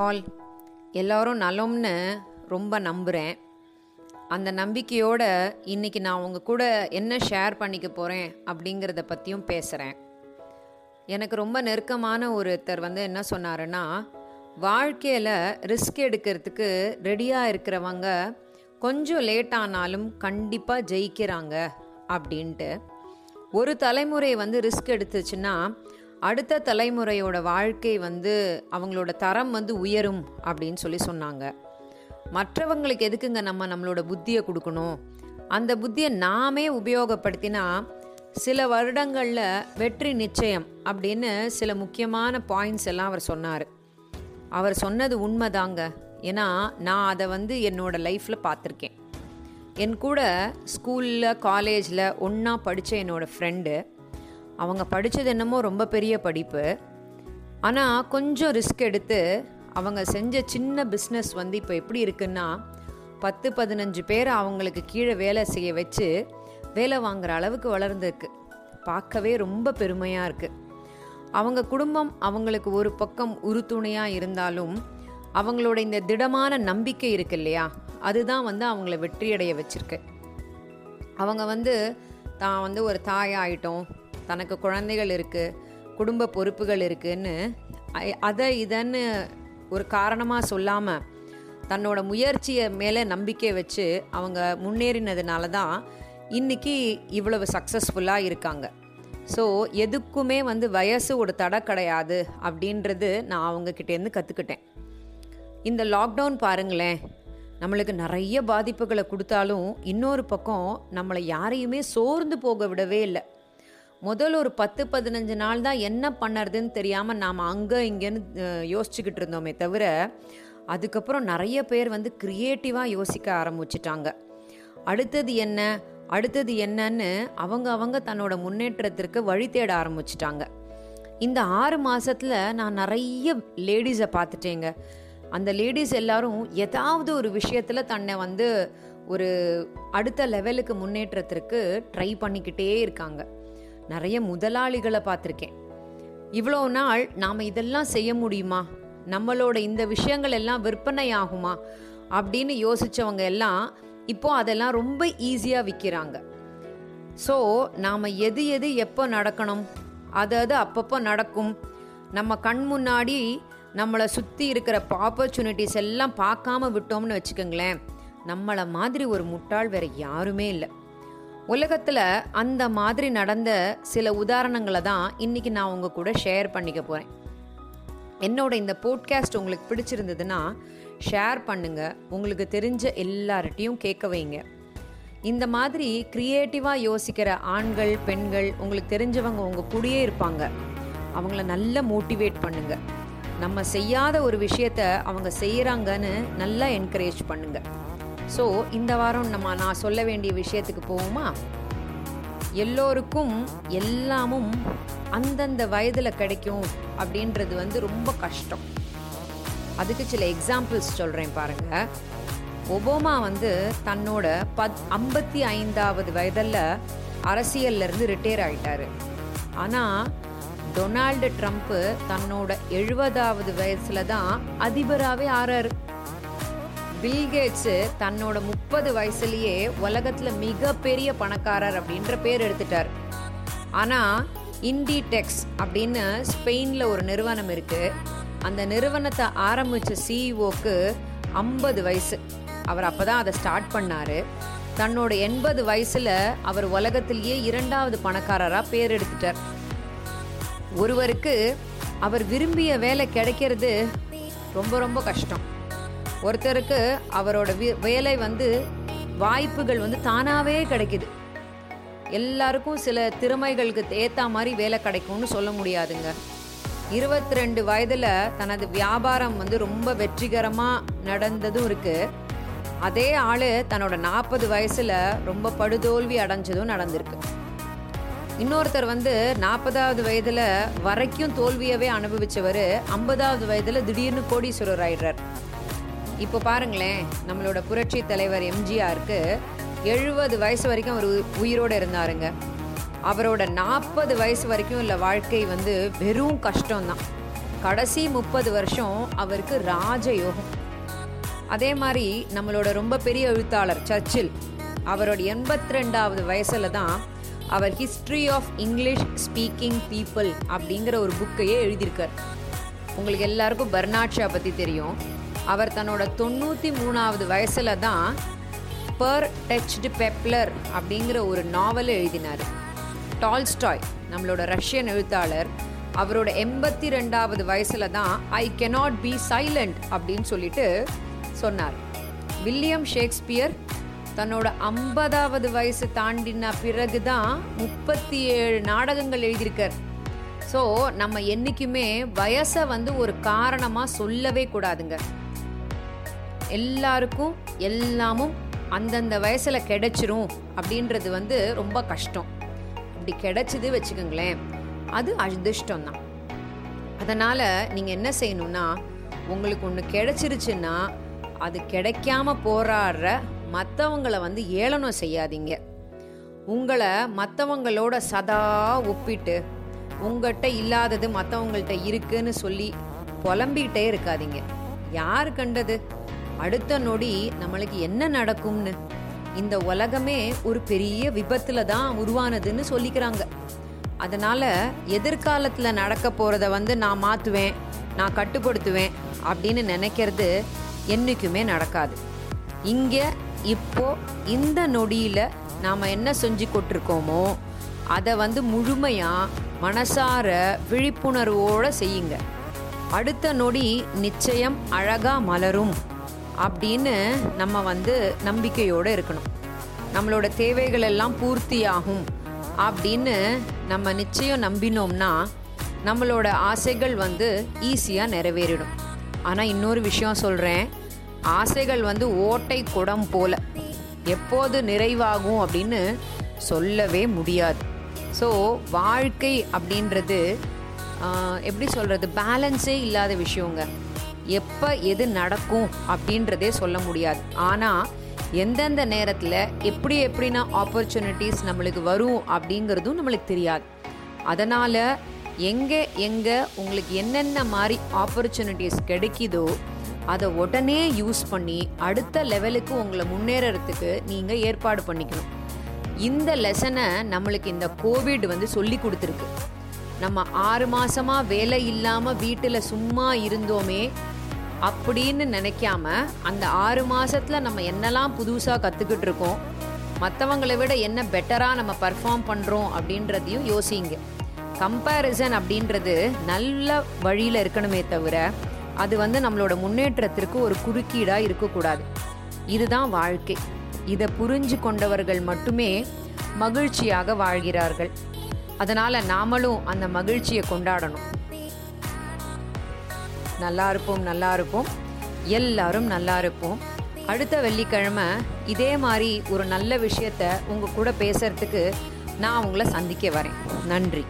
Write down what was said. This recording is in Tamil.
ஆல் எல்லோரும் நலம்னு ரொம்ப நம்புகிறேன் அந்த நம்பிக்கையோட இன்னைக்கு நான் உங்கள் கூட என்ன ஷேர் பண்ணிக்க போகிறேன் அப்படிங்கிறத பற்றியும் பேசுகிறேன் எனக்கு ரொம்ப நெருக்கமான ஒருத்தர் வந்து என்ன சொன்னாருன்னா வாழ்க்கையில் ரிஸ்க் எடுக்கிறதுக்கு ரெடியாக இருக்கிறவங்க கொஞ்சம் லேட் ஆனாலும் கண்டிப்பாக ஜெயிக்கிறாங்க. அப்படின்ட்டு. ஒரு தலைமுறை வந்து ரிஸ்க் எடுத்துச்சுன்னா அடுத்த தலைமுறையோட வாழ்க்கை வந்து அவங்களோட தரம் வந்து உயரும் அப்படின்னு சொல்லி சொன்னாங்க. மற்றவங்களுக்கு எதுக்குங்க நம்ம நம்மளோட புத்தியை கொடுக்கணும்? அந்த புத்தியை நாமே உபயோகப்படுத்தினா சில வருடங்களில் வெற்றி நிச்சயம் அப்படின்னு சில முக்கியமான பாயிண்ட்ஸ் எல்லாம் அவர் சொன்னார். அவர் சொன்னது உண்மைதாங்க. ஏன்னா நான் அதை வந்து என்னோட லைஃப்பில் பார்த்துருக்கேன். என் கூட ஸ்கூலில் காலேஜில் ஒன்றா படித்த என்னோடய ஃப்ரெண்டு அவங்க படித்தது என்னமோ ரொம்ப பெரிய படிப்பு. ஆனால் கொஞ்சம் ரிஸ்க் எடுத்து அவங்க செஞ்ச சின்ன பிஸ்னஸ் வந்து இப்போ எப்படி இருக்குன்னா பத்து பதினஞ்சு பேர் அவங்களுக்கு கீழே வேலை செய்ய வச்சு வேலை வாங்குற அளவுக்கு வளர்ந்துருக்கு. பார்க்கவே ரொம்ப பெருமையாக இருக்குது அவங்க குடும்பம் அவங்களுக்கு ஒரு பக்கம் உறுதுணையாக இருந்தாலும் அவங்களோட இந்த திடமான நம்பிக்கை இருக்கு இல்லையா அதுதான் வந்து அவங்கள வெற்றியடைய வச்சிருக்கு. அவங்க வந்து தான் வந்து ஒரு தாயாயிட்டோம் தனக்கு குழந்தைகள் இருக்குது குடும்ப பொறுப்புகள் இருக்குன்னு அதை இதன்னு ஒரு காரணமாக சொல்லாமல் தன்னோட முயற்சியை மேலே நம்பிக்கை வச்சு அவங்க முன்னேறினதுனால தான் இன்னைக்கு இவ்வளவு சக்ஸஸ்ஃபுல்லாக இருக்காங்க. ஸோ எதுக்குமே வந்து வயசு ஒரு தடை கிடையாது அப்படின்றது நான் அவங்கக்கிட்டேருந்து கற்றுக்கிட்டேன் இந்த லாக்டவுன் பாருங்களேன் நம்மளுக்கு நிறைய பாதிப்புகளை கொடுத்தாலும் இன்னொரு பக்கம் நம்மளை யாரையுமே சோர்ந்து போக விடவே இல்லை. முதல் ஒரு பத்து பதினஞ்சு நாள் தான் என்ன பண்ணுறதுன்னு தெரியாமல் நாம் அங்கே இங்கேன்னு யோசிச்சுக்கிட்டு இருந்தோமே தவிர அதுக்கப்புறம் நிறைய பேர் வந்து க்ரியேட்டிவாக யோசிக்க ஆரம்பிச்சிட்டாங்க. அடுத்தது என்ன? அடுத்தது என்னன்னு அவங்க அவங்க தன்னோட முன்னேற்றத்திற்கு வழி தேட ஆரம்பிச்சிட்டாங்க. இந்த ஆறு மாதத்தில் நான் நிறைய லேடிஸை பார்த்துட்டேங்க. அந்த லேடிஸ் எல்லாரும் ஏதாவது ஒரு விஷயத்தில் தன்னை வந்து ஒரு அடுத்த லெவலுக்கு முன்னேற்றத்திற்கு ட்ரை பண்ணிக்கிட்டே இருக்காங்க. நிறைய முதலாளிகளை பார்த்துருக்கேன். இவ்வளோ நாள் நாம் இதெல்லாம் செய்ய முடியுமா? நம்மளோட இந்த விஷயங்கள் எல்லாம் விற்பனை ஆகுமா? அப்படின்னு யோசித்தவங்க எல்லாம் இப்போ அதெல்லாம் ரொம்ப ஈஸியாக விற்கிறாங்க ஸோ நாம் எது எது எப்போ நடக்கணும்? அது அது அப்பப்போ நடக்கும். நம்ம கண் முன்னாடி நம்மளை சுற்றி இருக்கிற ஆப்பர்ச்சுனிட்டிஸ் எல்லாம் பார்க்காம விட்டோம்னு வச்சுக்கோங்களேன் நம்மளை மாதிரி ஒரு முட்டாள் வேற யாருமே இல்லை. உலகத்தில் அந்த மாதிரி நடந்த சில உதாரணங்களை தான் இன்னைக்கு நான் உங்கள் கூட ஷேர் பண்ணிக்க போகிறேன் என்னோட இந்த போட்காஸ்ட் உங்களுக்கு பிடிச்சிருந்ததுன்னா ஷேர் பண்ணுங்கள் உங்களுக்கு தெரிஞ்ச எல்லார்ட்டையும் கேட்க வைங்க. இந்த மாதிரி க்ரியேட்டிவாக யோசிக்கிற ஆண்கள் பெண்கள் உங்களுக்கு தெரிஞ்சவங்க உங்கள் கூடயே இருப்பாங்க. அவங்கள நல்லா மோட்டிவேட் பண்ணுங்கள் நம்ம செய்யாத ஒரு விஷயத்த அவங்க செய்கிறாங்கன்னு நல்லா என்கரேஜ் பண்ணுங்கள் ஸோ இந்த வாரம் நம்ம நான் சொல்ல வேண்டிய விஷயத்துக்கு போவோமா? எல்லோருக்கும் எல்லாமும் அந்தந்த வயதில் கிடைக்கும் அப்படின்றது வந்து ரொம்ப கஷ்டம். அதுக்கு சில எக்ஸாம்பிள்ஸ் சொல்கிறேன் பாருங்கள் ஒபாமா வந்து தன்னோட பத் ஐம்பத்தி ஐந்தாவது வயதில் அரசியல்லேருந்து ரிட்டையர் ஆகிட்டார் ஆனால் டொனால்டு ட்ரம்ப்பு தன்னோட எழுபதாவது வயசில் தான் அதிபராகவே ஆறாரு. பில்கேட்ஸு தன்னோட முப்பது வயசுலயே உலகத்தில் மிகப்பெரிய பணக்காரர் அப்படின்ற பேர் எடுத்துட்டார். ஆனால் இண்டிடெக்ஸ் அப்படின்னு ஸ்பெயினில் ஒரு நிறுவனம் இருக்கு. அந்த நிறுவனத்தை ஆரம்பித்த சிஇஓக்கு ஐம்பது வயசு. அவர் அப்பதான் அதை ஸ்டார்ட் பண்ணார். தன்னோட எண்பது வயசில் அவர் உலகத்திலேயே இரண்டாவது பணக்காரராக பேர் எடுத்துட்டார். ஒருவருக்கு அவர் விரும்பிய வேலை கிடைக்கிறது ரொம்ப ரொம்ப கஷ்டம். ஒருத்தருக்கு அவரோட வி- வேலை வந்து வாய்ப்புகள் வந்து தானாகவே கிடைக்குது. எல்லாருக்கும் சில திறமைகளுக்கு ஏற்ற மாதிரி வேலை கிடைக்கும்னு சொல்ல முடியாதுங்க. இருபத்தி ரெண்டு வயதில் தனது வியாபாரம் வந்து ரொம்ப வெற்றிகரமாக நடந்ததும் இருக்குது அதே ஆள் தன்னோட நாற்பது வயசில் ரொம்ப படுதோல்வி அடைஞ்சதும் நடந்திருக்கு. இன்னொருத்தர் வந்து நாற்பதாவது வயதில் வரைக்கும் தோல்வியவே அனுபவித்தவர் ஐம்பதாவது வயதில் திடீர்னு கோடீஸ்வரர் ஆயிடுறார். இப்போ பாருங்களேன் நம்மளோட புரட்சி தலைவர் எம்ஜிஆருக்கு எழுபது வயசு வரைக்கும் அவர் உ- இருந்தாருங்க. அவரோட நாற்பது வயசு வரைக்கும் உள்ள வாழ்க்கை வந்து வெறும் கஷ்டம்தான். கடைசி முப்பது வருஷம் அவருக்கு ராஜயோகம். அதே மாதிரி நம்மளோட ரொம்ப பெரிய எழுத்தாளர் சர்ச்சில் அவரோட எண்பத்தி ரெண்டாவது வயசில் தான் அவர் history of English speaking people அப்படிங்கிற ஒரு புக்கையே எழுதியிருக்கார். உங்களுக்கு எல்லாருக்கும் பர்னாட்ஷா பற்றி தெரியும். அவர் தன்னோட தொண்ணூற்றி மூணாவது வயசில் தான் பர் டச்டு பெப்லர் அப்படிங்கிற ஒரு நாவலை எழுதினார். டால்ஸ்டாய் நம்மளோட ரஷ்யன் எழுத்தாளர் அவரோட எண்பத்தி ரெண்டாவது வயசில் தான் ஐ கெனாட் பி சைலண்ட் அப்படின்னு சொல்லிட்டு சொன்னார். வில்லியம் ஷேக்ஸ்பியர் தன்னோட ஐம்பதாவது வயசு தாண்டின பிறகு தான் முப்பத்தி ஏழு நாடகங்கள் எழுதியிருக்கார். ஸோ நம்ம என்றைக்குமே வயசை வந்து ஒரு காரணமாக சொல்லவே கூடாதுங்க. எல்லாருக்கும் எல்லாமும் அந்தந்த வயசில் கிடைச்சிரும் அப்படின்றது வந்து ரொம்ப கஷ்டம். அப்படி கிடைச்சிது வச்சுக்கோங்களேன் அது அதிர்ஷ்டம் தான் அதனால் நீங்கள் என்ன செய்யணும்னா உங்களுக்கு ஒன்று கிடைச்சிருச்சுன்னா அது கிடைக்காம போராடுற மற்றவங்களை வந்து ஏளனம் செய்யாதீங்க. உங்களை மற்றவங்களோட சதா ஒப்பிட்டு உங்கள்கிட்ட இல்லாதது மற்றவங்கள்ட்ட இருக்குன்னு சொல்லி புலம்பிக்கிட்டே இருக்காதீங்க. யார் கண்டது? அடுத்த நொடி நம்மளுக்கு என்ன நடக்கும்னு. இந்த உலகமே ஒரு பெரிய விபத்துல தான் உருவானதுன்னு சொல்லிக்கிறாங்க. அதனால எதிர்காலத்தில் நடக்க போகிறத வந்து நான் மாற்றுவேன் நான் கட்டுப்படுத்துவேன் அப்படின்னு நினைக்கிறது என்றைக்குமே நடக்காது. இங்கே இப்போ இந்த நொடியில் நாம் என்ன செஞ்சு கொட்டிருக்கோமோ அதை வந்து முழுமையாக மனசார விழிப்புணர்வோடு செய்யுங்க. அடுத்த நொடி நிச்சயம் அழகாக மலரும். அப்படின்னு நம்ம வந்து நம்பிக்கையோடு இருக்கணும். நம்மளோட தேவைகள் எல்லாம் பூர்த்தியாகும் அப்படின்னு நம்ம நிச்சயம் நம்பினோம்னா நம்மளோட ஆசைகள் வந்து ஈஸியாக நிறைவேறிடும். ஆனால் இன்னொரு விஷயம் சொல்கிறேன் ஆசைகள் வந்து ஓட்டை குடம் போல. எப்போது நிறைவாகும் அப்படின்னு சொல்லவே முடியாது. ஸோ வாழ்க்கை அப்படின்றது எப்படி சொல்கிறது பேலன்ஸே இல்லாத விஷயங்க. எப்போ எது நடக்கும் அப்படின்றதே சொல்ல முடியாது. ஆனால் எந்தெந்த நேரத்தில் எப்படி எப்படின்னா ஆப்பர்ச்சுனிட்டிஸ் நம்மளுக்கு வரும் அப்படிங்கிறதும் நம்மளுக்கு தெரியாது. அதனால் எங்கே எங்கே உங்களுக்கு என்னென்ன மாதிரி ஆப்பர்ச்சுனிட்டிஸ் கிடைக்குதோ அதை உடனே யூஸ் பண்ணி அடுத்த லெவலுக்கு உங்களை முன்னேறத்துக்கு நீங்கள் ஏற்பாடு பண்ணிக்கணும். இந்த லெசனை நம்மளுக்கு இந்த கோவிட் வந்து சொல்லி கொடுத்துருக்கு. நம்ம ஆறு மாசமா வேலை இல்லாமல் வீட்டில் சும்மா இருந்தோமே அப்படின்னு நினைக்காம அந்த ஆறு மாசத்துல நம்ம என்னெல்லாம் புதுசா கத்துக்கிட்டு இருக்கோம் மற்றவங்களை விட என்ன பெட்டரா நம்ம பர்ஃபார்ம் பண்றோம் அப்படின்றதையும் யோசிங்க. கம்பேரிசன் அப்படின்றது நல்ல வழியில இருக்கணுமே தவிர அது வந்து நம்மளோட முன்னேற்றத்திற்கு ஒரு குறுக்கீடா இருக்கக்கூடாது. இதுதான் வாழ்க்கை. இதை புரிஞ்சு கொண்டவர்கள் மட்டுமே மகிழ்ச்சியாக வாழ்கிறார்கள். அதனால நாமளும் அந்த மகிழ்ச்சியை கொண்டாடணும். நல்லா இருப்போம் நல்லா இருப்போம் எல்லாரும் நல்லா இருப்போம் அடுத்த வெள்ளிக்கிழமை இதே மாதிரி ஒரு நல்ல விஷயத்த உங்கள் கூட பேசுறதுக்கு நான் உங்களை சந்திக்க வரேன். நன்றி.